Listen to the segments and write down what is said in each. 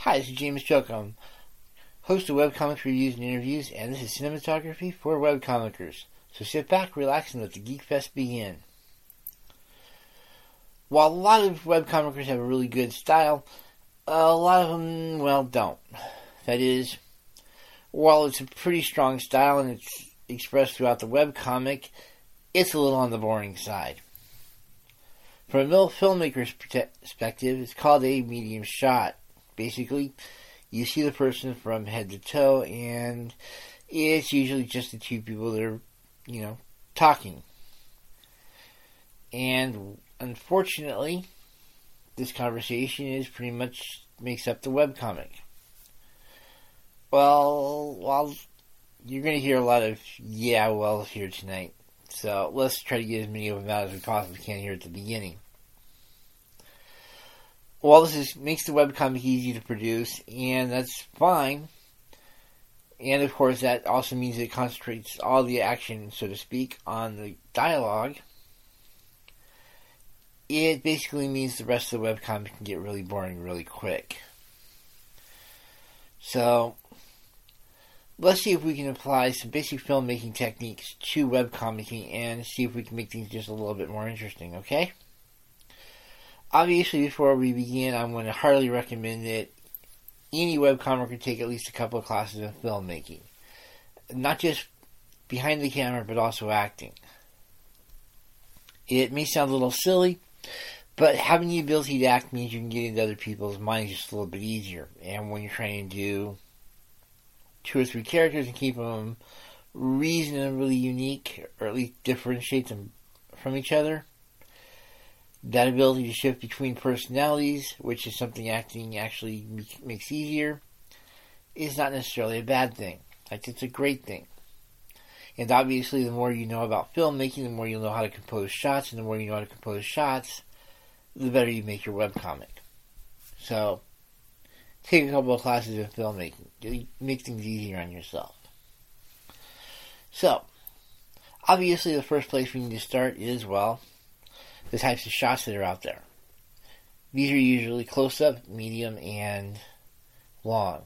Hi, this is James Jokum, host of webcomic reviews and interviews, and this is cinematography for webcomicers. So sit back, relax, and let the Geek Fest begin. While a lot of webcomicers have a really good style, a lot of them, well, don't. That is, while it's a pretty strong style and it's expressed throughout the webcomic, it's a little on the boring side. From a filmmaker's perspective, it's called a medium shot. Basically, you see the person from head to toe, and it's usually just the two people that are, you know, talking. And unfortunately, this conversation is pretty much makes up the webcomic. Well, well, you're going to hear a lot of yeah, well here tonight. So let's try to get as many of them out as we possibly can here at the beginning. Well, this is, makes the webcomic easy to produce, and that's fine. And of course, that also means it concentrates all the action, so to speak, on the dialogue. It basically means the rest of the webcomic can get really boring really quick. So, let's see if we can apply some basic filmmaking techniques to webcomicing and see if we can make things just a little bit more interesting, okay? Obviously, before we begin, I'm going to heartily recommend that any webcomic could take at least a couple of classes in filmmaking. Not just behind the camera, but also acting. It may sound a little silly, but having the ability to act means you can get into other people's minds just a little bit easier. And when you're trying to do two or three characters and keep them reasonably unique, or at least differentiate them from each other, that ability to shift between personalities, which is something acting actually makes easier, is not necessarily a bad thing. Like, it's a great thing. And obviously, the more you know about filmmaking, the more you'll know how to compose shots, and the more you know how to compose shots, the better you make your webcomic. So, take a couple of classes in filmmaking. Make things easier on yourself. So, obviously, the first place we need to start is, well, the types of shots that are out there. These are usually close up, medium, and long.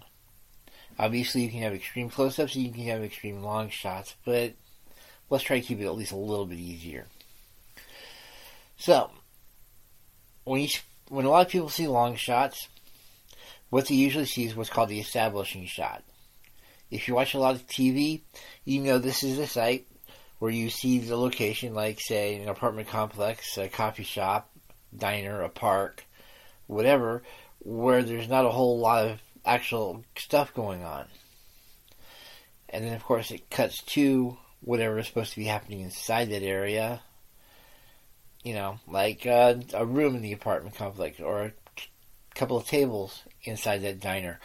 Obviously, you can have extreme close ups and you can have extreme long shots, but let's try to keep it at least a little bit easier. So, when, you, when a lot of people see long shots, what they usually see is what's called the establishing shot. If you watch a lot of TV, you know this is a site where you see the location, like, say, an apartment complex, a coffee shop, diner, a park, whatever, where there's not a whole lot of actual stuff going on. And then, of course, it cuts to whatever is supposed to be happening inside that area. You know, like uh, a room in the apartment complex, or a couple of tables inside that diner,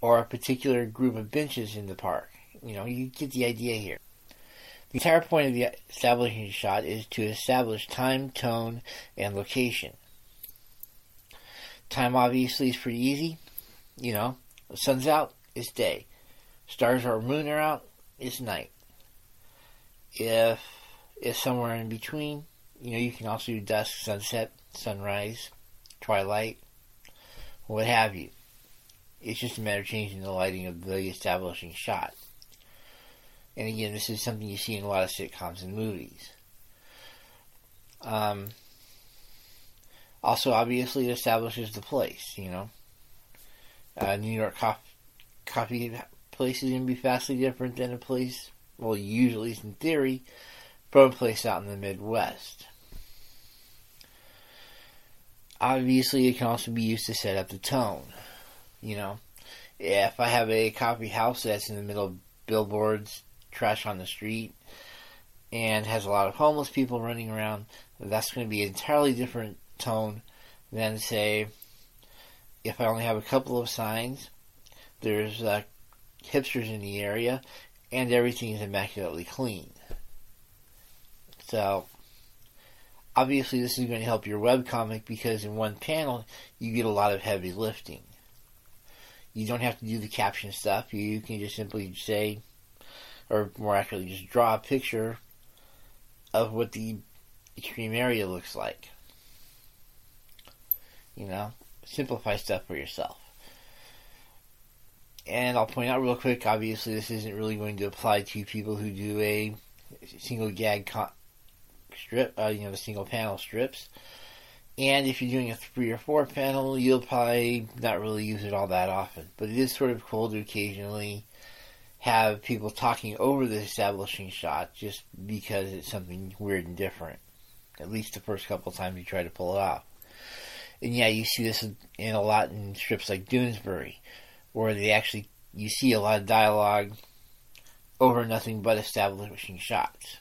or a particular group of benches in the park. You know, you get the idea here. The entire point of the establishing shot is to establish time, tone, and location. Time obviously is pretty easy. You know, the sun's out, it's day. Stars or moon are out, it's night. If it's somewhere in between, you know, you can also do dusk, sunset, sunrise, twilight, what have you. It's just a matter of changing the lighting of the establishing shot. And again, this is something you see in a lot of sitcoms and movies. Um, also, obviously, it establishes the place, you know. Uh, New York coffee, coffee place is going to be vastly different than a place, well, usually, in theory, from a place out in the Midwest. Obviously, it can also be used to set up the tone. You know, if I have a coffee house that's in the middle of billboards, trash on the street, and has a lot of homeless people running around, that's going to be an entirely different tone than, say, if I only have a couple of signs, there's uh, hipsters in the area, and everything is immaculately clean. So, obviously, this is going to help your webcomic because in one panel, you get a lot of heavy lifting. You don't have to do the caption stuff. You can just simply say, or more accurately, just draw a picture of what the extreme area looks like. You know, simplify stuff for yourself. and I'll point out real quick, obviously this isn't really going to apply to people who do a single gag con- strip, uh, you know, the single panel strips. And if you're doing a three or four panel, you'll probably not really use it all that often. But it is sort of cool to occasionally have people talking over the establishing shot just because it's something weird and different. At least the first couple times you try to pull it off. And yeah, you see this in a lot in strips like Doonesbury, where they actually you see a lot of dialogue over nothing but establishing shots.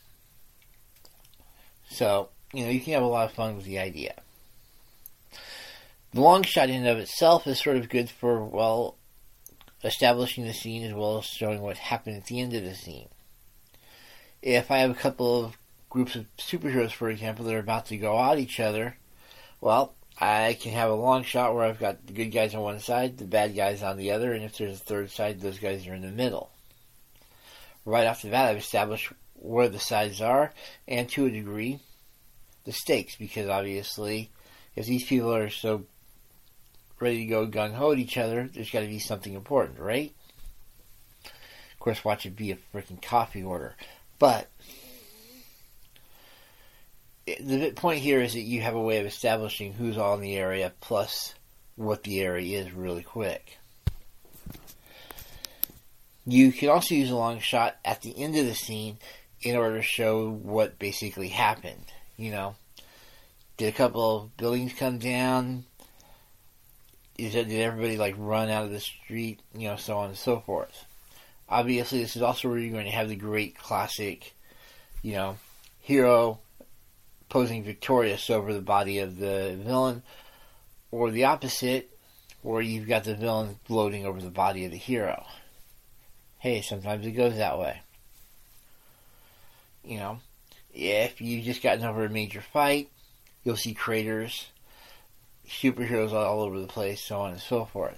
So, you know, you can have a lot of fun with the idea. The long shot in and of itself is sort of good for, well, establishing the scene as well as showing what happened at the end of the scene. If I have a couple of groups of superheroes, for example, that are about to go at each other, well, I can have a long shot where I've got the good guys on one side, the bad guys on the other, and if there's a third side, those guys are in the middle. Right off the bat, I've established where the sides are, and to a degree, the stakes, because obviously, if these people are so ready to go gung ho at each other, there's got to be something important, right? Of course, watch it be a freaking coffee order. But the point here is that you have a way of establishing who's all in the area plus what the area is really quick. You can also use a long shot at the end of the scene in order to show what basically happened. You know, did a couple of buildings come down? Is that, did everybody like run out of the street? You know, so on and so forth. Obviously, this is also where you're going to have the great classic, you know, hero posing victorious over the body of the villain, or the opposite, where you've got the villain gloating over the body of the hero. Hey, sometimes it goes that way. You know, if you've just gotten over a major fight, you'll see craters, superheroes all over the place, so on and so forth.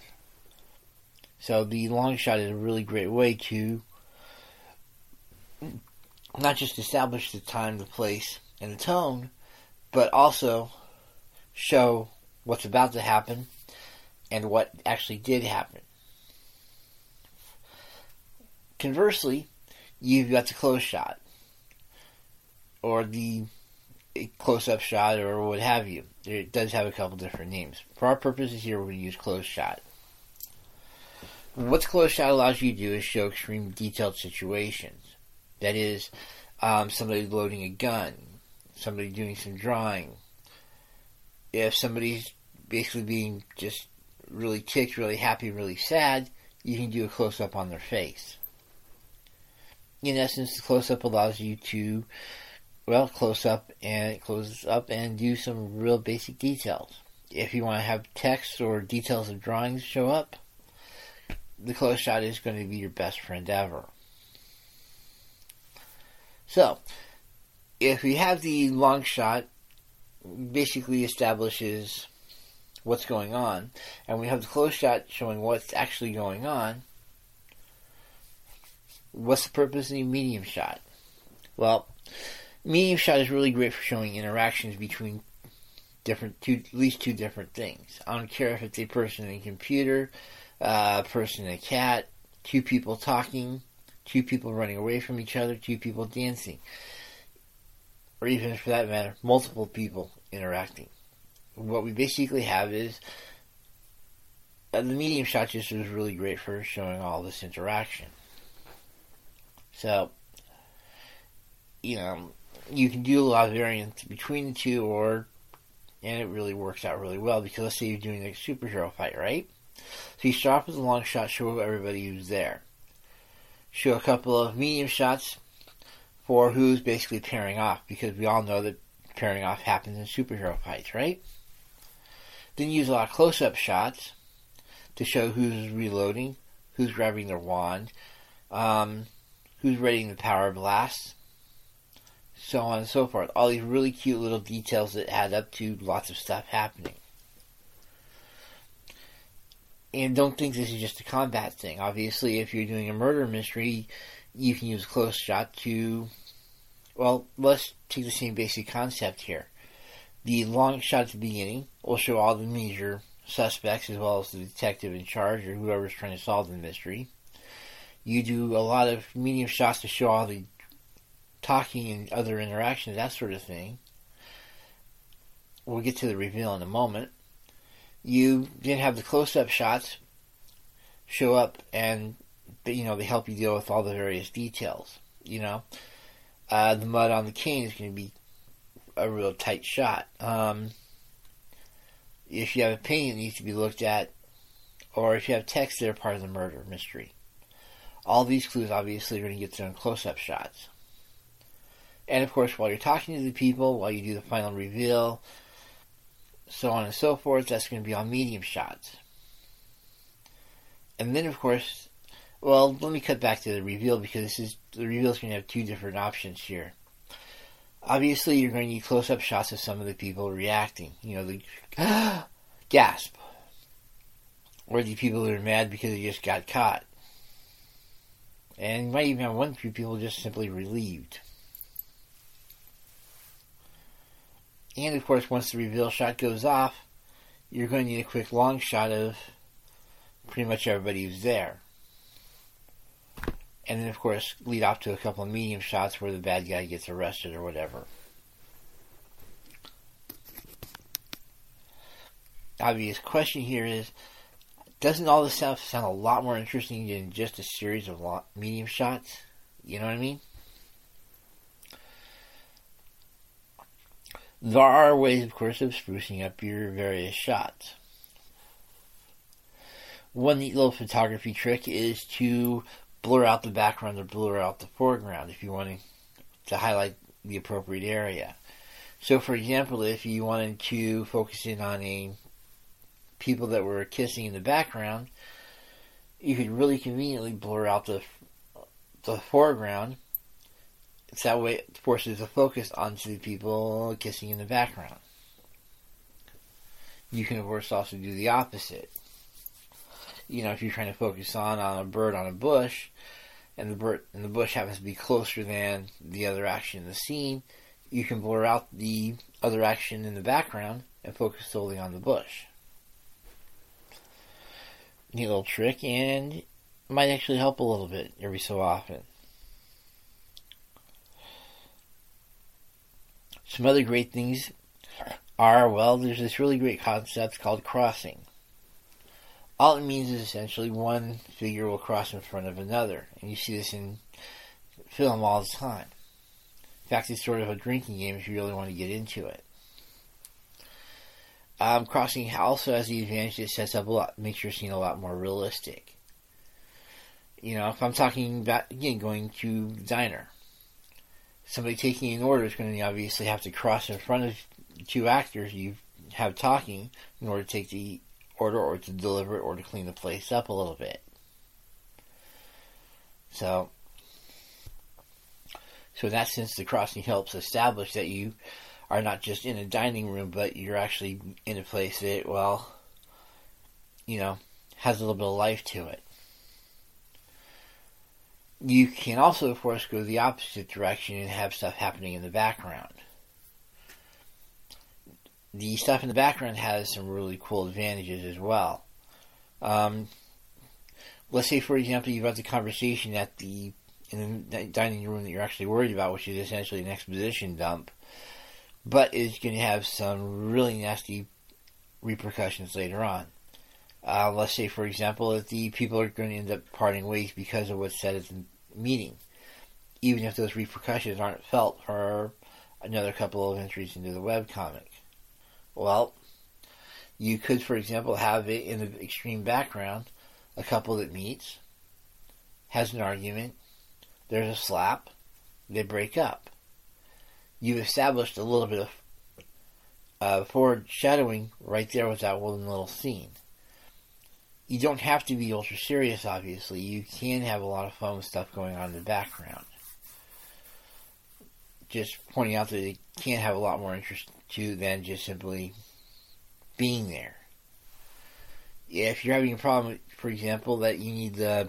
So the long shot is a really great way to not just establish the time, the place, and the tone, but also show what's about to happen and what actually did happen. Conversely, you've got the close shot or the close up shot or what have you. It does have a couple different names. For our purposes here, we use close shot. What close shot allows you to do is show extreme detailed situations. That is, um, somebody loading a gun, somebody doing some drawing. If somebody's basically being just really ticked, really happy, really sad, you can do a close up on their face. In essence, the close up allows you to, well, close up and close up and do some real basic details. If you want to have text or details of drawings show up, the close shot is going to be your best friend ever. So, if we have the long shot, basically establishes what's going on, and we have the close shot showing what's actually going on, what's the purpose of the medium shot? Well, medium shot is really great for showing interactions between different two, at least two different things. I don't care if it's a person and a computer, uh, a person and a cat, two people talking, two people running away from each other, two people dancing or even for that matter, multiple people interacting. What we basically have is uh, the medium shot just was really great for showing all this interaction. So, you know, you can do a lot of variance between the two, or and it really works out really well because let's say you're doing a superhero fight, right? So you start with a long shot, show everybody who's there. Show a couple of medium shots, for who's basically pairing off, because we all know that pairing off happens in superhero fights, right? Then use a lot of close-up shots to show who's reloading, who's grabbing their wand, um, who's readying the power blast, so on and so forth. All these really cute little details that add up to lots of stuff happening. And don't think this is just a combat thing. Obviously, if you're doing a murder mystery, you can use a close shot to, well, let's take the same basic concept here. The long shot at the beginning will show all the major suspects as well as the detective in charge or whoever's trying to solve the mystery. You do a lot of medium shots to show all the talking and other interactions, that sort of thing. We'll get to the reveal in a moment. You then have the close-up shots show up and you know they help you deal with all the various details. You know, uh, the mud on the cane is going to be a real tight shot. Um, if you have a painting that needs to be looked at, or if you have text that are part of the murder mystery, all these clues obviously are going to get their own close-up shots. And of course, while you're talking to the people, while you do the final reveal, so on and so forth, that's going to be on medium shots. And then, of course, well, let me cut back to the reveal because this is the reveal is going to have two different options here. Obviously, you're going to need close-up shots of some of the people reacting. You know, the gasp, or the people that are mad because they just got caught, and you might even have one few people just simply relieved. And of course, once the reveal shot goes off, you're going to need a quick long shot of pretty much everybody who's there. And then, of course, lead off to a couple of medium shots where the bad guy gets arrested or whatever. Obvious question here is doesn't all this stuff sound a lot more interesting than just a series of medium shots? You know what I mean? There are ways, of course, of sprucing up your various shots. One neat little photography trick is to blur out the background or blur out the foreground if you want to highlight the appropriate area. So, for example, if you wanted to focus in on a people that were kissing in the background, you could really conveniently blur out the the foreground that way it forces the focus onto the people kissing in the background. You can, of course, also do the opposite. You know, if you're trying to focus on, on a bird on a bush, and the bird and the bush happens to be closer than the other action in the scene, you can blur out the other action in the background and focus solely on the bush. Neat little trick, and might actually help a little bit every so often. Some other great things are, well, there's this really great concept called crossing. All it means is essentially one figure will cross in front of another, and you see this in film all the time. In fact, it's sort of a drinking game if you really want to get into it. Um, crossing also has the advantage it sets up a lot, makes your scene a lot more realistic. You know, if I'm talking about again going to diner, somebody taking an order is going to obviously have to cross in front of two actors you have talking in order to take the order or to deliver it or to clean the place up a little bit. So, so in that sense, the crossing helps establish that you are not just in a dining room, but you're actually in a place that, well, you know, has a little bit of life to it. You can also, of course, go the opposite direction and have stuff happening in the background. The stuff in the background has some really cool advantages as well. Um, let's say, for example, you've got the conversation at the in the dining room that you're actually worried about, which is essentially an exposition dump, but is going to have some really nasty repercussions later on. Uh, let's say, for example, that the people are going to end up parting ways because of what's said at the meeting, even if those repercussions aren't felt for another couple of entries into the webcomic. Well, you could, for example, have it in the extreme background a couple that meets, has an argument, there's a slap, they break up. You've established a little bit of uh, foreshadowing right there with that one little scene you don't have to be ultra serious, obviously. You can have a lot of fun with stuff going on in the background. Just pointing out that it can have a lot more interest too than just simply being there. If you're having a problem, for example, that you need the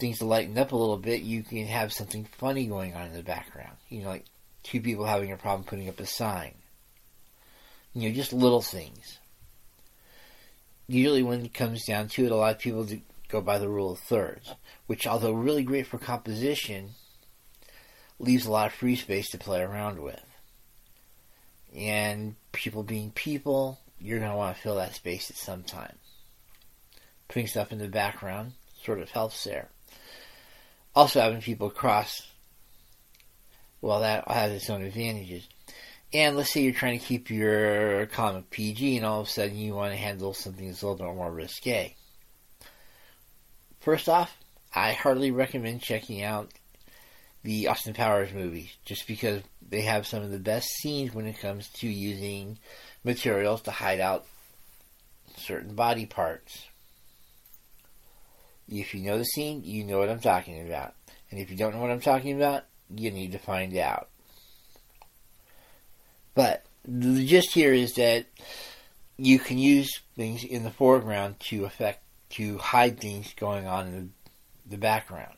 things to lighten up a little bit, you can have something funny going on in the background. You know, like two people having a problem putting up a sign. You know, just little things usually when it comes down to it, a lot of people go by the rule of thirds, which, although really great for composition, leaves a lot of free space to play around with. And people being people, you're going to want to fill that space at some time. Putting stuff in the background sort of helps there. Also, having people cross, well, that has its own advantages. And let's say you're trying to keep your comic PG, and all of a sudden you want to handle something that's a little bit more risque. First off, I hardly recommend checking out the Austin Powers movies, just because they have some of the best scenes when it comes to using materials to hide out certain body parts. If you know the scene, you know what I'm talking about. And if you don't know what I'm talking about, you need to find out. But the gist here is that you can use things in the foreground to affect to hide things going on in the, the background.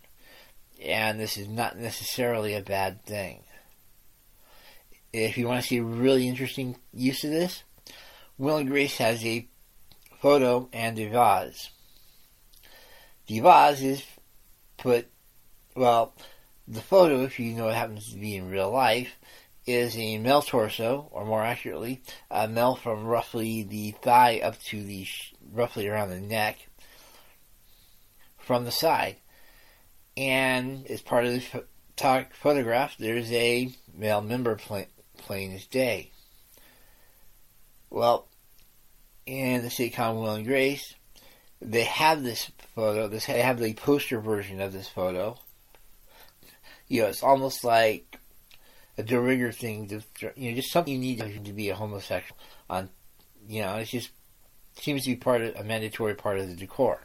And this is not necessarily a bad thing. If you want to see a really interesting use of this, Will and Grace has a photo and a vase. The vase is put, well, the photo, if you know what happens to be in real life, is a male torso, or more accurately, a male from roughly the thigh up to the roughly around the neck from the side. And as part of the photograph, there's a male member plain, plain day. Well, in the sitcom Will and Grace, they have this photo. This they have the poster version of this photo. You know, it's almost like a de rigueur thing you know just something you need to be a homosexual on you know it just seems to be part of a mandatory part of the decor.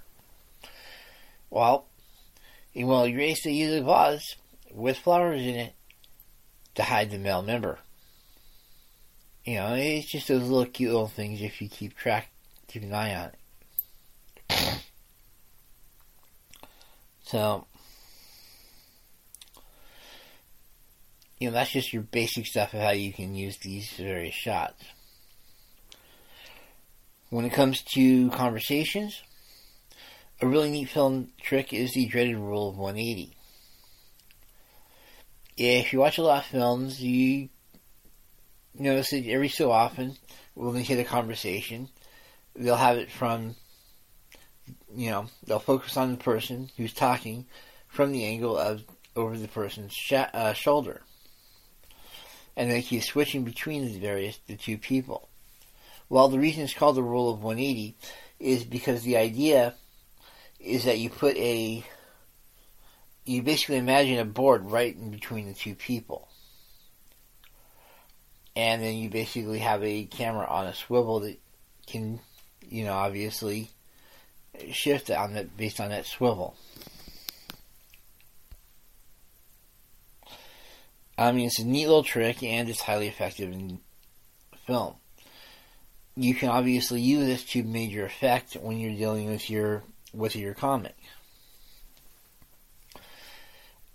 Well, in Will Grace they use a vase with flowers in it to hide the male member. You know, it's just those little cute little things if you keep track, keep an eye on it. so, you know, that's just your basic stuff of how you can use these various shots. When it comes to conversations, a really neat film trick is the dreaded rule of 180. If you watch a lot of films, you notice that every so often, when they hit a conversation, they'll have it from, you know, they'll focus on the person who's talking from the angle of over the person's sh- uh, shoulder and they keep switching between the various the two people. Well, the reason it's called the rule of 180 is because the idea is that you put a you basically imagine a board right in between the two people. And then you basically have a camera on a swivel that can, you know, obviously shift on that based on that swivel. I mean, it's a neat little trick and it's highly effective in film. You can obviously use this to major effect when you're dealing with your with your comic.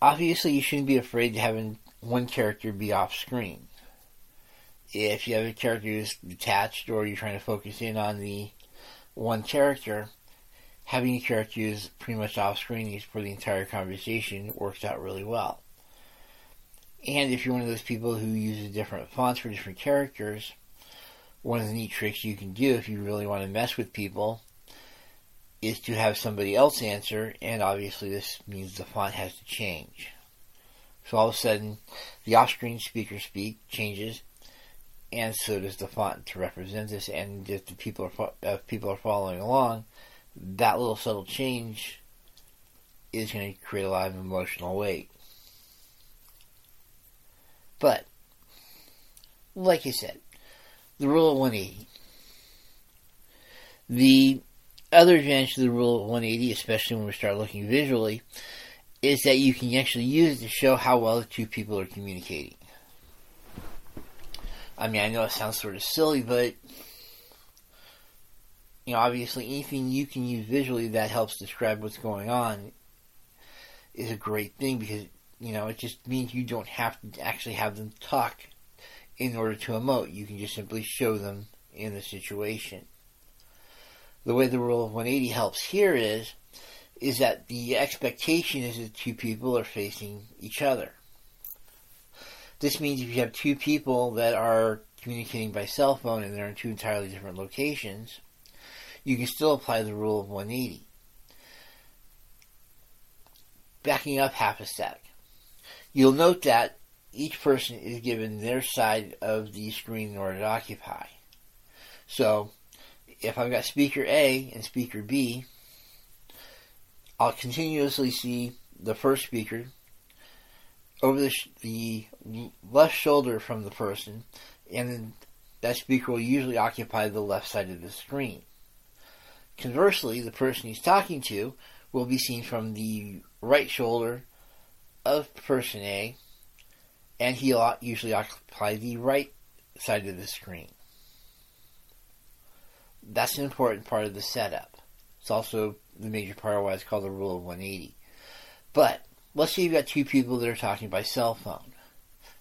Obviously, you shouldn't be afraid to having one character be off screen. If you have a character who's detached or you're trying to focus in on the one character, having a character who's pretty much off screen for the entire conversation works out really well. And if you're one of those people who uses different fonts for different characters, one of the neat tricks you can do if you really want to mess with people is to have somebody else answer, and obviously this means the font has to change. So all of a sudden, the off-screen speaker speak changes, and so does the font to represent this. And if the people are if people are following along, that little subtle change is going to create a lot of emotional weight. But, like you said, the rule of 180. The other advantage of the rule of 180, especially when we start looking visually, is that you can actually use it to show how well the two people are communicating. I mean, I know it sounds sort of silly, but you know, obviously anything you can use visually that helps describe what's going on is a great thing because you know, it just means you don't have to actually have them talk in order to emote. You can just simply show them in the situation. the way the rule of 180 helps here is, is that the expectation is that two people are facing each other. This means if you have two people that are communicating by cell phone and they're in two entirely different locations, you can still apply the rule of 180. Backing up half a step, you'll note that each person is given their side of the screen in order to occupy. So, if I've got speaker A and speaker B, I'll continuously see the first speaker over the, sh- the left shoulder from the person, and that speaker will usually occupy the left side of the screen. Conversely, the person he's talking to will be seen from the right shoulder of person A, and he'll usually occupies the right side of the screen. That's an important part of the setup. It's also the major part of why it's called the rule of 180. But let's say you've got two people that are talking by cell phone,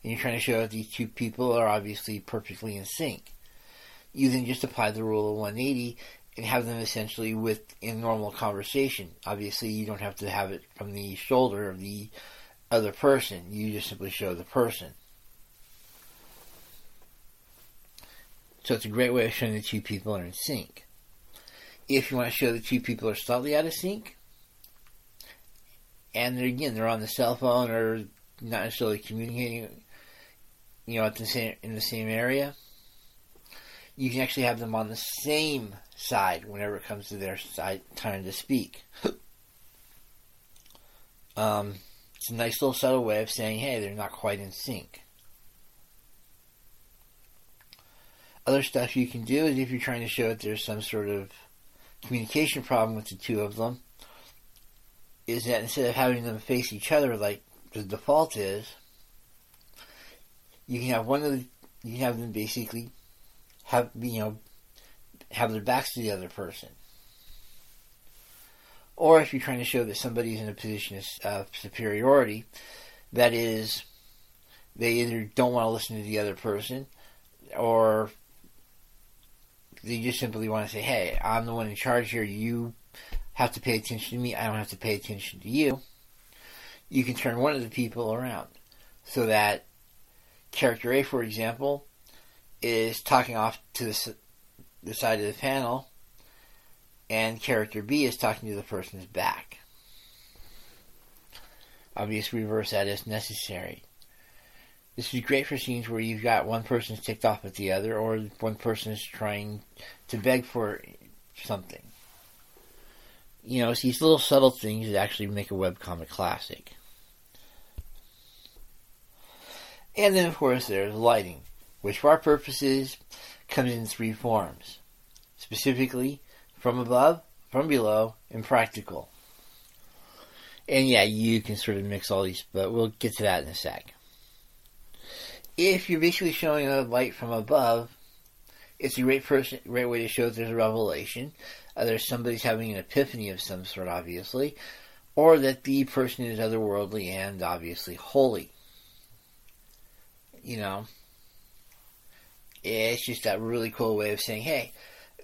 and you're trying to show that these two people are obviously perfectly in sync. You then just apply the rule of 180 and have them essentially with in normal conversation. Obviously, you don't have to have it from the shoulder of the other person. You just simply show the person. So it's a great way of showing the two people are in sync. If you want to show the two people are slightly out of sync, and they're, again they're on the cell phone or not necessarily communicating, you know, at the same in the same area, you can actually have them on the same side whenever it comes to their side time to speak. um, it's a nice little subtle way of saying, hey, they're not quite in sync. Other stuff you can do is if you're trying to show that there's some sort of communication problem with the two of them, is that instead of having them face each other like the default is, you can have one of the, you can have them basically have you know have their backs to the other person. Or if you're trying to show that somebody's in a position of superiority, that is, they either don't want to listen to the other person, or they just simply want to say, hey, I'm the one in charge here. You have to pay attention to me. I don't have to pay attention to you. You can turn one of the people around so that character A, for example, is talking off to the, the side of the panel, and character B is talking to the person's back. Obvious reverse that if necessary. This is great for scenes where you've got one person's ticked off at the other, or one person is trying to beg for something. You know, it's these little subtle things that actually make a webcomic classic. And then, of course, there's lighting, which for our purposes comes in three forms. Specifically, from above, from below, and practical. And yeah, you can sort of mix all these, but we'll get to that in a sec if you're basically showing a light from above, it's a great person, great way to show that there's a revelation. either somebody's having an epiphany of some sort, obviously, or that the person is otherworldly and obviously holy. You know, it's just that really cool way of saying, "Hey,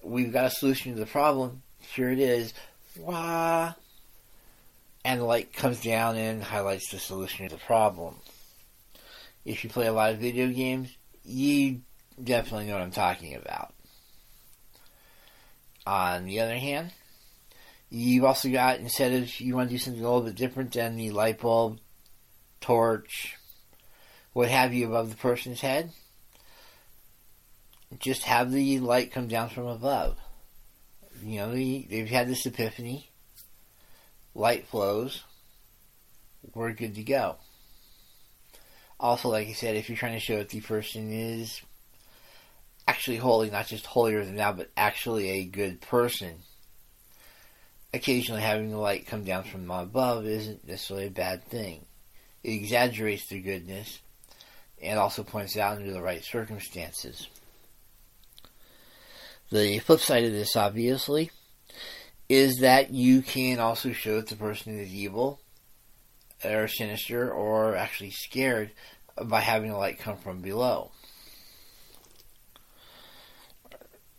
we've got a solution to the problem. Here it is." Wah. And the light comes down and highlights the solution to the problem if you play a lot of video games, you definitely know what I'm talking about. On the other hand, you've also got, instead of you want to do something a little bit different than the light bulb, torch, what have you above the person's head, just have the light come down from above. You know, they've had this epiphany, light flows, we're good to go. Also, like I said, if you're trying to show that the person is actually holy, not just holier than thou, but actually a good person, occasionally having the light come down from above isn't necessarily a bad thing. It exaggerates their goodness and also points out under the right circumstances. The flip side of this, obviously, is that you can also show that the person is evil or sinister or actually scared by having the light come from below.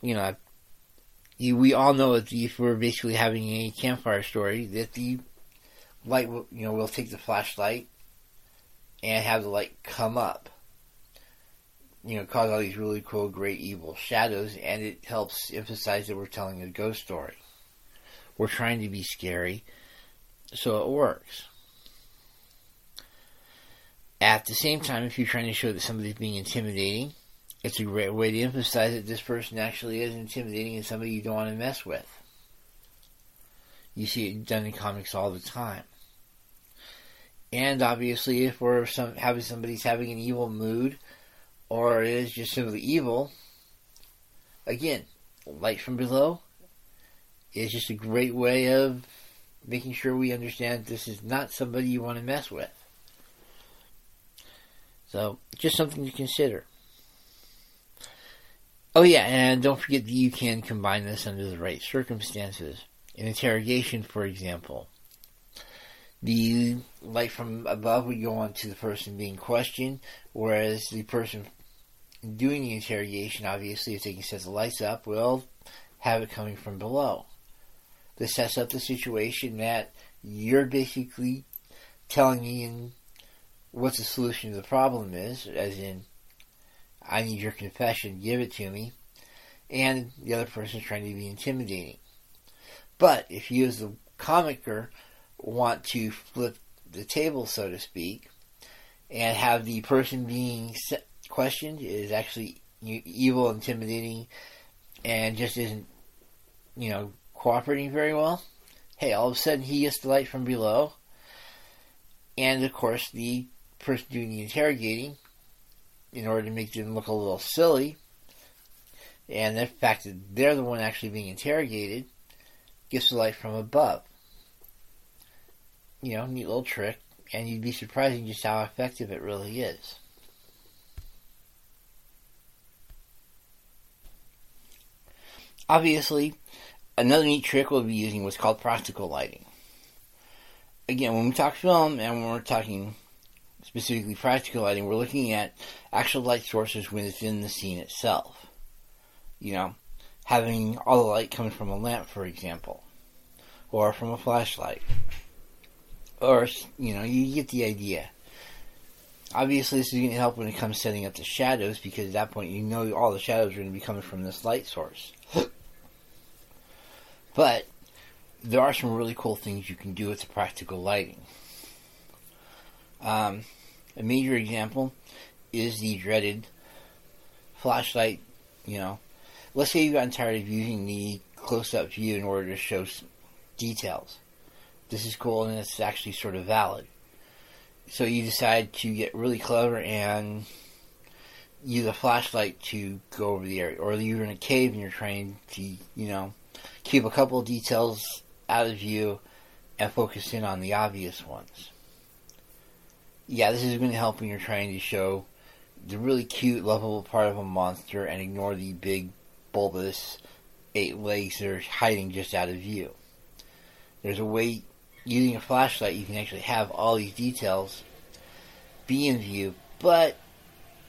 You know, you, we all know that if we're basically having a campfire story, that the light, will, you know, we'll take the flashlight and have the light come up. You know, cause all these really cool, great, evil shadows, and it helps emphasize that we're telling a ghost story. We're trying to be scary, so it works. At the same time, if you're trying to show that somebody's being intimidating, it's a great way to emphasize that this person actually is intimidating and somebody you don't want to mess with. You see it done in comics all the time. And obviously, if we're some, having somebody's having an evil mood, or is just simply evil, again, light from below is just a great way of making sure we understand this is not somebody you want to mess with. So, just something to consider. Oh yeah, and don't forget that you can combine this under the right circumstances. In interrogation, for example, the light from above would go on to the person being questioned, whereas the person doing the interrogation, obviously, if they can set the lights up, will have it coming from below. This sets up the situation that you're basically telling me what the solution to the problem is, as in, I need your confession, give it to me, and the other person is trying to be intimidating. But if you, as the comicer, want to flip the table, so to speak, and have the person being questioned is actually evil, intimidating, and just isn't, you know, cooperating very well. Hey, all of a sudden he gets the light from below, and of course the person doing the interrogating, in order to make them look a little silly, and the fact that they're the one actually being interrogated, gets the light from above you know, neat little trick, and you'd be surprised just how effective it really is. Obviously, another neat trick we'll be using was called practical lighting. Again, when we talk film and when we're talking specifically practical lighting, we're looking at actual light sources within the scene itself. You know, having all the light coming from a lamp, for example, or from a flashlight or you know, you get the idea. Obviously, this is going to help when it comes setting up the shadows because at that point you know all the shadows are going to be coming from this light source. but there are some really cool things you can do with the practical lighting. Um, a major example is the dreaded flashlight. You know, let's say you've gotten tired of using the close-up view in order to show details this is cool and it's actually sort of valid. So you decide to get really clever and use a flashlight to go over the area, or you're in a cave and you're trying to, you know, keep a couple of details out of view and focus in on the obvious ones. Yeah, this is going to help when you're trying to show the really cute, lovable part of a monster and ignore the big, bulbous eight legs that are hiding just out of view. There's a way using a flashlight, you can actually have all these details be in view, but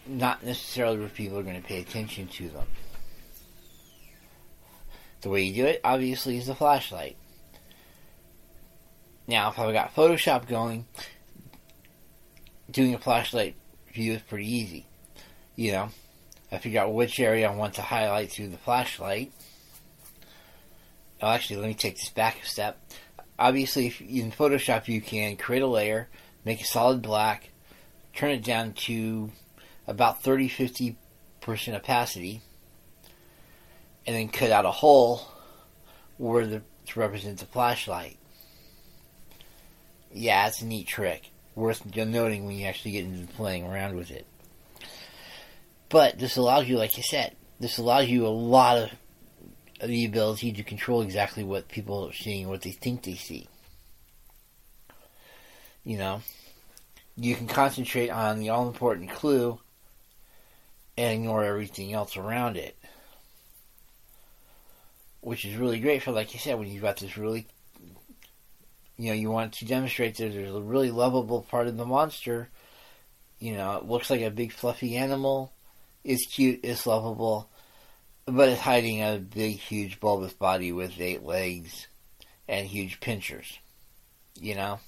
not necessarily where people are going to pay attention to them. The way you do it, obviously, is the flashlight. Now, if I've got Photoshop going, doing a flashlight view is pretty easy. You know, I figure out which area I want to highlight through the flashlight. Oh, actually, let me take this back a step obviously, in Photoshop, you can create a layer, make a solid black, turn it down to about 30 50% opacity, and then cut out a hole where the, to represent the flashlight. Yeah, it's a neat trick. Worth noting when you actually get into playing around with it. But this allows you, like I said, this allows you a lot of the ability to control exactly what people are seeing, what they think they see. You know, you can concentrate on the all important clue and ignore everything else around it. Which is really great for, like you said, when you've got this really, you know, you want to demonstrate that there's a really lovable part of the monster. You know, it looks like a big fluffy animal. It's cute, it's lovable but it's hiding a big, huge bulbous body with eight legs and huge pinchers. You know?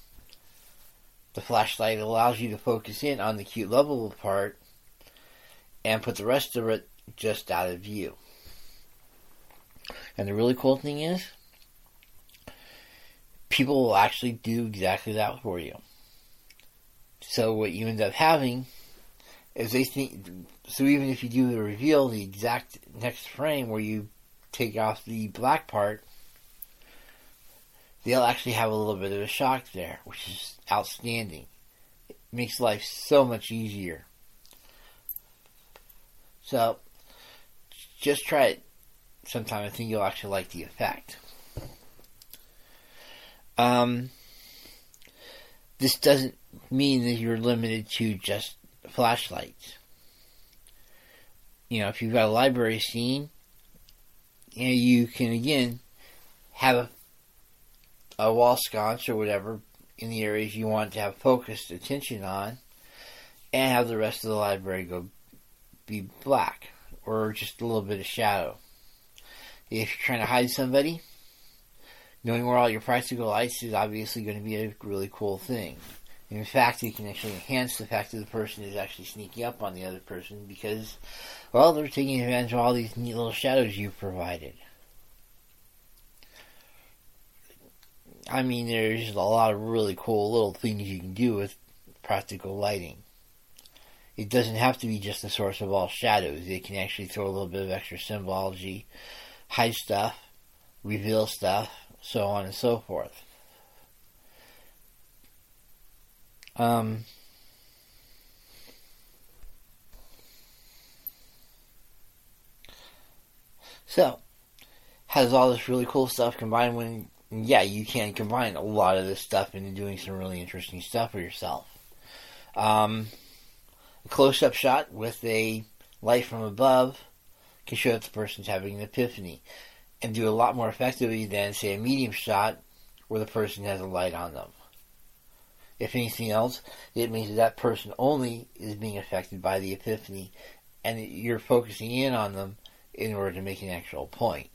The flashlight allows you to focus in on the cute, lovable part and put the rest of it just out of view. And the really cool thing is, people will actually do exactly that for you. So what you end up having is they think, so even if you do the reveal, the exact next frame where you take off the black part, they'll actually have a little bit of a shock there, which is outstanding. It makes life so much easier. So, just try it sometime. I think you'll actually like the effect. Um, this doesn't mean that you're limited to just flashlights. You know, if you've got a library scene, you, know, you can again have a, a wall sconce or whatever in the areas you want to have focused attention on, and have the rest of the library go be black or just a little bit of shadow. If you're trying to hide somebody, knowing where all your practical lights is obviously going to be a really cool thing. In fact, it can actually enhance the fact that the person is actually sneaking up on the other person because, well, they're taking advantage of all these neat little shadows you've provided. I mean, there's a lot of really cool little things you can do with practical lighting. It doesn't have to be just the source of all shadows. It can actually throw a little bit of extra symbology, hide stuff, reveal stuff, so on and so forth. Um, so, has all this really cool stuff combined when, yeah, you can combine a lot of this stuff into doing some really interesting stuff for yourself. Um, a close up shot with a light from above can show that the person's having an epiphany and do a lot more effectively than, say, a medium shot where the person has a light on them. If anything else, it means that, that person only is being affected by the epiphany, and you're focusing in on them in order to make an actual point.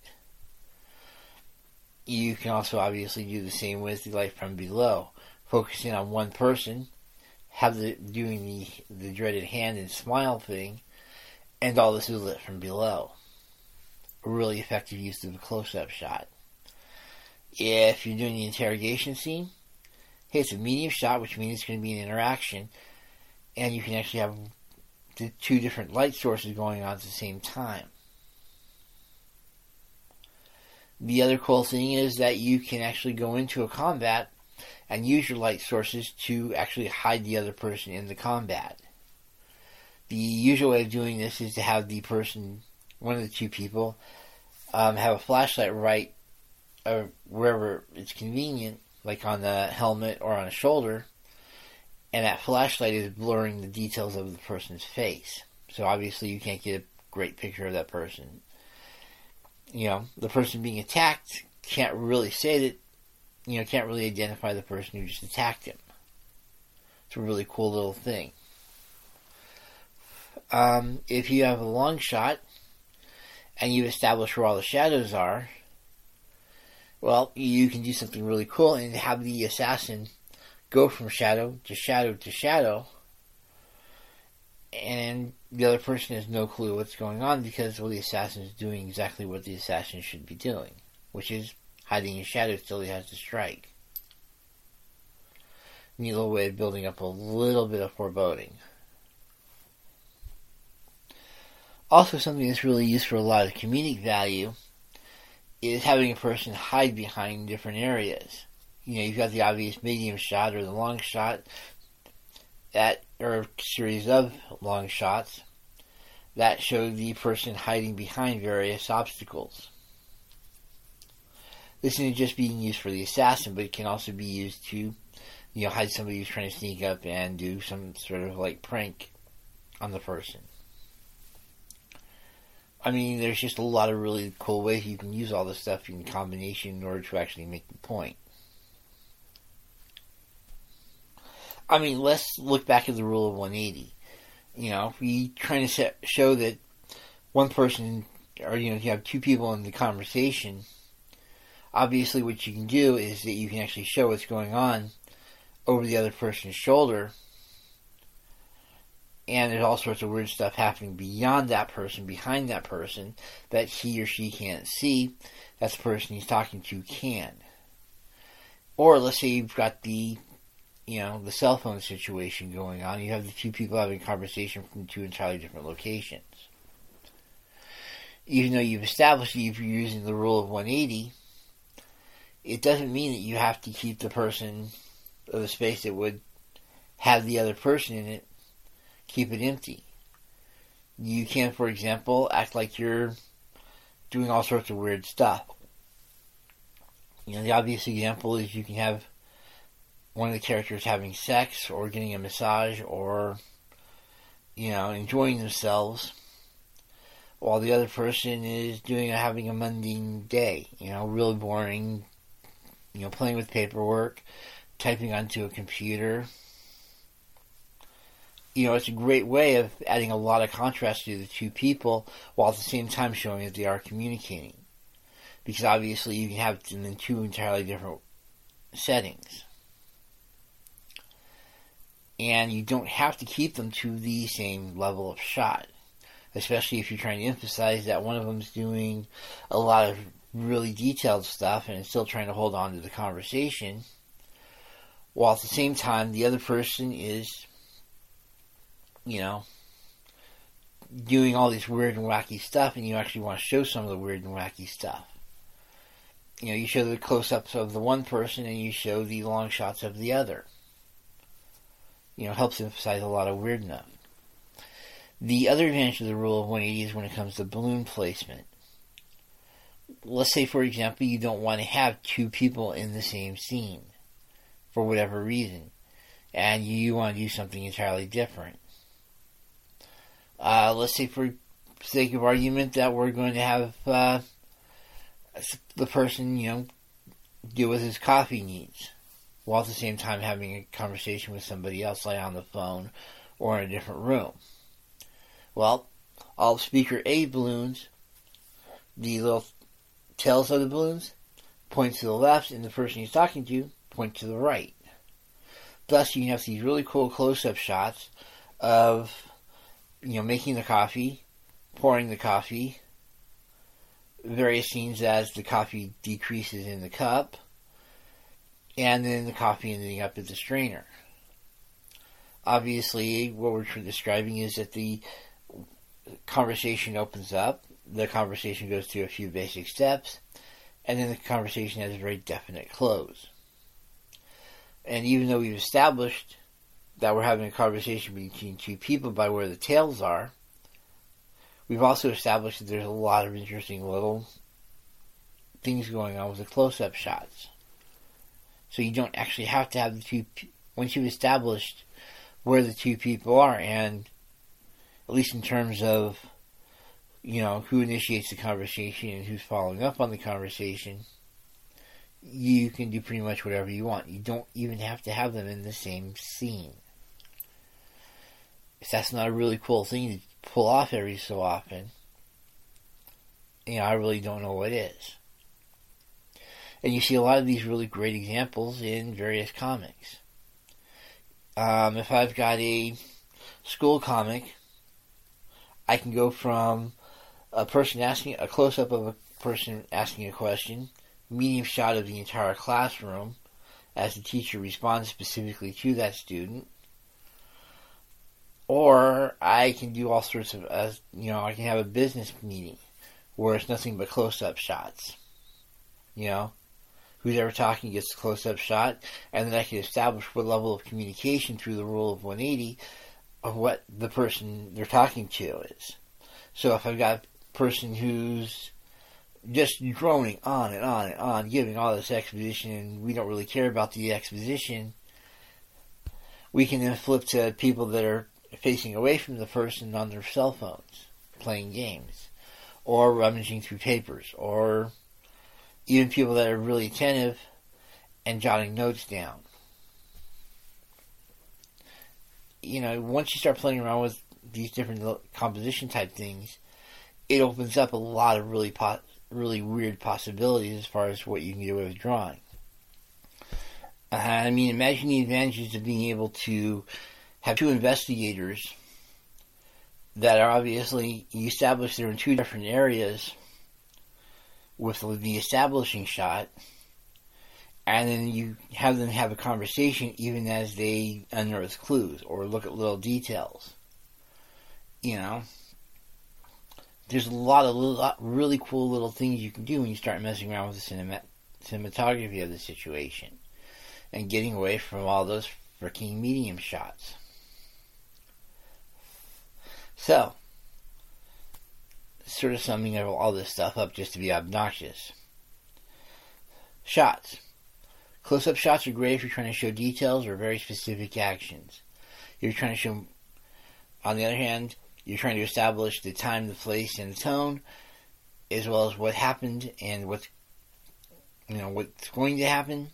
You can also obviously do the same with the light from below, focusing on one person, have the doing the the dreaded hand and smile thing, and all this is lit from below. A really effective use of a close-up shot. If you're doing the interrogation scene, hey, it's a medium shot, which means it's going to be an interaction, and you can actually have the two different light sources going on at the same time. The other cool thing is that you can actually go into a combat and use your light sources to actually hide the other person in the combat. The usual way of doing this is to have the person, one of the two people, um, have a flashlight right uh, wherever it's convenient like on the helmet or on a shoulder, and that flashlight is blurring the details of the person's face. So obviously you can't get a great picture of that person. You know, the person being attacked can't really say that, you know, can't really identify the person who just attacked him. It's a really cool little thing. Um, if you have a long shot and you establish where all the shadows are, well, you can do something really cool and have the assassin go from shadow to shadow to shadow, and the other person has no clue what's going on because well, the assassin is doing exactly what the assassin should be doing, which is hiding in shadows till he has to strike. Neat little way of building up a little bit of foreboding. Also, something that's really used for a lot of comedic value is having a person hide behind different areas. You know, you've got the obvious medium shot or the long shot that or a series of long shots that show the person hiding behind various obstacles. This isn't just being used for the assassin, but it can also be used to, you know, hide somebody who's trying to sneak up and do some sort of like prank on the person. I mean, there's just a lot of really cool ways you can use all this stuff in combination in order to actually make the point. I mean, let's look back at the rule of 180. You know, if we trying to set, show that one person or you know, if you have two people in the conversation, obviously what you can do is that you can actually show what's going on over the other person's shoulder. And there's all sorts of weird stuff happening beyond that person, behind that person, that he or she can't see. That the person he's talking to can. Or let's say you've got the, you know, the cell phone situation going on. You have the two people having conversation from two entirely different locations. Even though you've established that if you're using the rule of 180, it doesn't mean that you have to keep the person or the space that would have the other person in it, keep it empty. You can, for example, act like you're doing all sorts of weird stuff. You know, the obvious example is you can have one of the characters having sex or getting a massage or, you know, enjoying themselves while the other person is doing having a mundane day, you know, really boring, you know, playing with paperwork, typing onto a computer. You know, it's a great way of adding a lot of contrast to the two people while at the same time showing that they are communicating. Because obviously you can have them in two entirely different settings. And you don't have to keep them to the same level of shot. Especially if you're trying to emphasize that one of them's doing a lot of really detailed stuff and is still trying to hold on to the conversation, while at the same time the other person is, you know, doing all this weird and wacky stuff, and you actually want to show some of the weird and wacky stuff. You know, you show the close ups of the one person and you show the long shots of the other. You know, helps emphasize a lot of weirdness. The other advantage of the rule of 180 is when it comes to balloon placement let's say, for example, you don't want to have two people in the same scene for whatever reason, and you want to do something entirely different. Uh, let's say, for sake of argument, that we're going to have uh, the person, you know, deal with his coffee needs, while at the same time having a conversation with somebody else, like on the phone or in a different room. Well, all speaker A balloons, the little tails of the balloons point to the left, and the person he's talking to point to the right. Thus, you have these really cool close-up shots of, you know, making the coffee, pouring the coffee, various scenes as the coffee decreases in the cup, and then the coffee ending up at the strainer. Obviously, what we're describing is that the conversation opens up, the conversation goes through a few basic steps, and then the conversation has a very definite close. And even though we've established that we're having a conversation between two people by where the tails are, we've also established that there's a lot of interesting little things going on with the close-up shots. So you don't actually have to have the two, once you've established where the two people are, and at least in terms of you know, who initiates the conversation and who's following up on the conversation, you can do pretty much whatever you want. You don't even have to have them in the same scene. If that's not a really cool thing to pull off every so often, you know, I really don't know what is. And you see a lot of these really great examples in various comics. Um, if I've got a school comic, I can go from a person asking a close up of a person asking a question, medium shot of the entire classroom as the teacher responds specifically to that student. Or I can do all sorts of, uh, you know, I can have a business meeting where it's nothing but close up shots. You know, who's ever talking gets a close up shot, and then I can establish what level of communication through the rule of 180 of what the person they're talking to is. So if I've got a person who's just droning on and on and on, giving all this exposition, and we don't really care about the exposition, we can then flip to people that are facing away from the person on their cell phones, playing games, or rummaging through papers, or even people that are really attentive and jotting notes down. You know, once you start playing around with these different composition type things, it opens up a lot of really po- really weird possibilities as far as what you can do with drawing. Uh, I mean, imagine the advantages of being able to have two investigators that are obviously established establish they're in two different areas with the establishing shot, and then you have them have a conversation even as they unearth clues or look at little details. You know, there's a lot of little, really cool little things you can do when you start messing around with the cinema, cinematography of the situation and getting away from all those freaking medium shots. So, sort of summing all this stuff up just to be obnoxious. Shots. Close up shots are great if you're trying to show details or very specific actions. You're trying to show, on the other hand, you're trying to establish the time, the place, and the tone, as well as what happened and what's, you know, what's going to happen.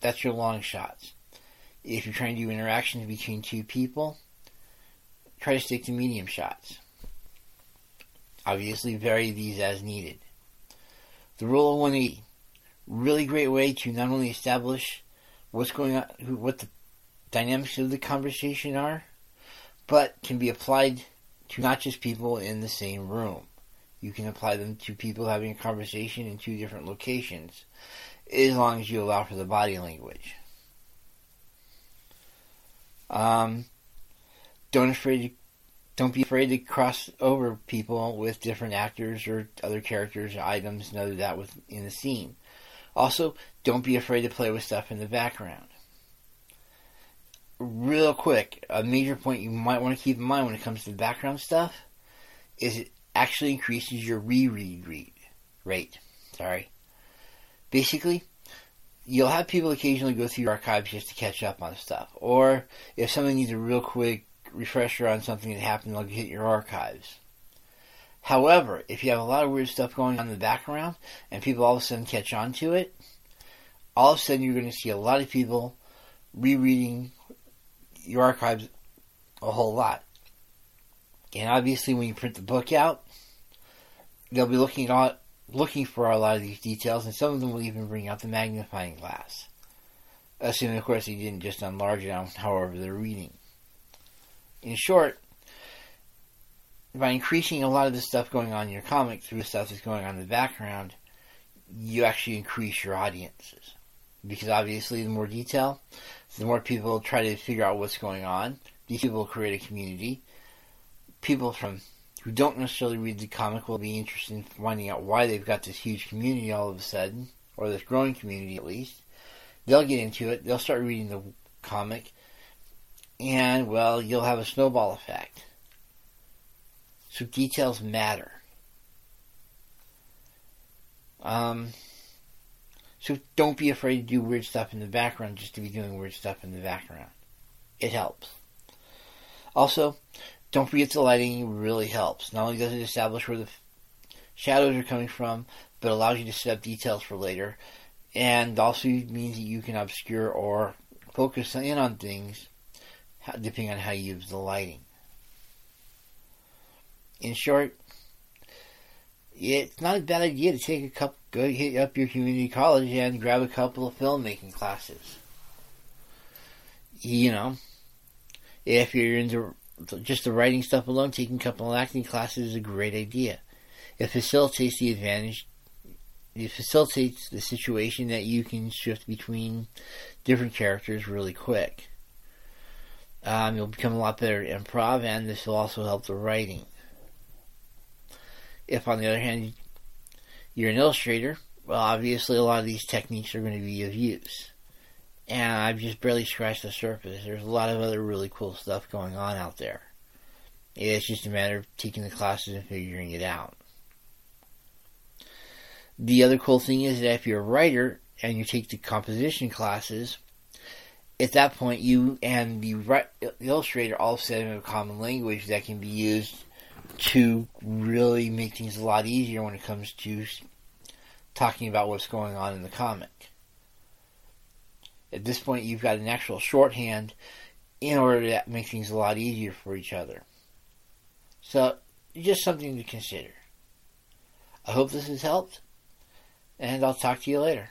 That's your long shots. If you're trying to do interactions between two people, try to stick to medium shots. Obviously, vary these as needed. The rule of 180. Really great way to not only establish what's going on, what the dynamics of the conversation are, but can be applied to not just people in the same room. You can apply them to people having a conversation in two different locations, as long as you allow for the body language. Um, don't afraid to, don't be afraid to cross over people with different actors or other characters or items and other that within the scene. Also, don't be afraid to play with stuff in the background. Real quick, a major point you might want to keep in mind when it comes to the background stuff is it actually increases your reread read rate. Sorry. Basically, you'll have people occasionally go through your archives just to catch up on stuff. Or if someone needs a real quick refresher on something that happened, they'll hit your archives. However, if you have a lot of weird stuff going on in the background and people all of a sudden catch on to it, all of a sudden you're going to see a lot of people rereading your archives a whole lot. And obviously, when you print the book out, they'll be looking at looking for a lot of these details, and some of them will even bring out the magnifying glass. Assuming, of course, they didn't just enlarge it on however they're reading. In short, by increasing a lot of the stuff going on in your comic through stuff that's going on in the background, you actually increase your audiences. Because obviously, the more detail, the more people try to figure out what's going on. These people create a community. People from who don't necessarily read the comic will be interested in finding out why they've got this huge community all of a sudden, or this growing community at least. They'll get into it. They'll start reading the comic, and well, you'll have a snowball effect. So details matter. Um, so don't be afraid to do weird stuff in the background just to be doing weird stuff in the background. It helps. Also, don't forget the lighting really helps. Not only does it establish where the shadows are coming from, but allows you to set up details for later, and also means that you can obscure or focus in on things depending on how you use the lighting. In short, it's not a bad idea to take a couple, go hit up your community college and grab a couple of filmmaking classes. You know, if you're into just the writing stuff alone, taking a couple of acting classes is a great idea. It facilitates the advantage. It facilitates the situation that you can shift between different characters really quick. Um, you'll become a lot better at improv, and this will also help the writing. If, on the other hand, you're an illustrator, well, obviously a lot of these techniques are going to be of use. And I've just barely scratched the surface. There's a lot of other really cool stuff going on out there. It's just a matter of taking the classes and figuring it out. The other cool thing is that if you're a writer and you take the composition classes, at that point you and the illustrator all set in a common language that can be used to really make things a lot easier when it comes to talking about what's going on in the comic. At this point, you've got an actual shorthand in order to make things a lot easier for each other. So, just something to consider. I hope this has helped, and I'll talk to you later.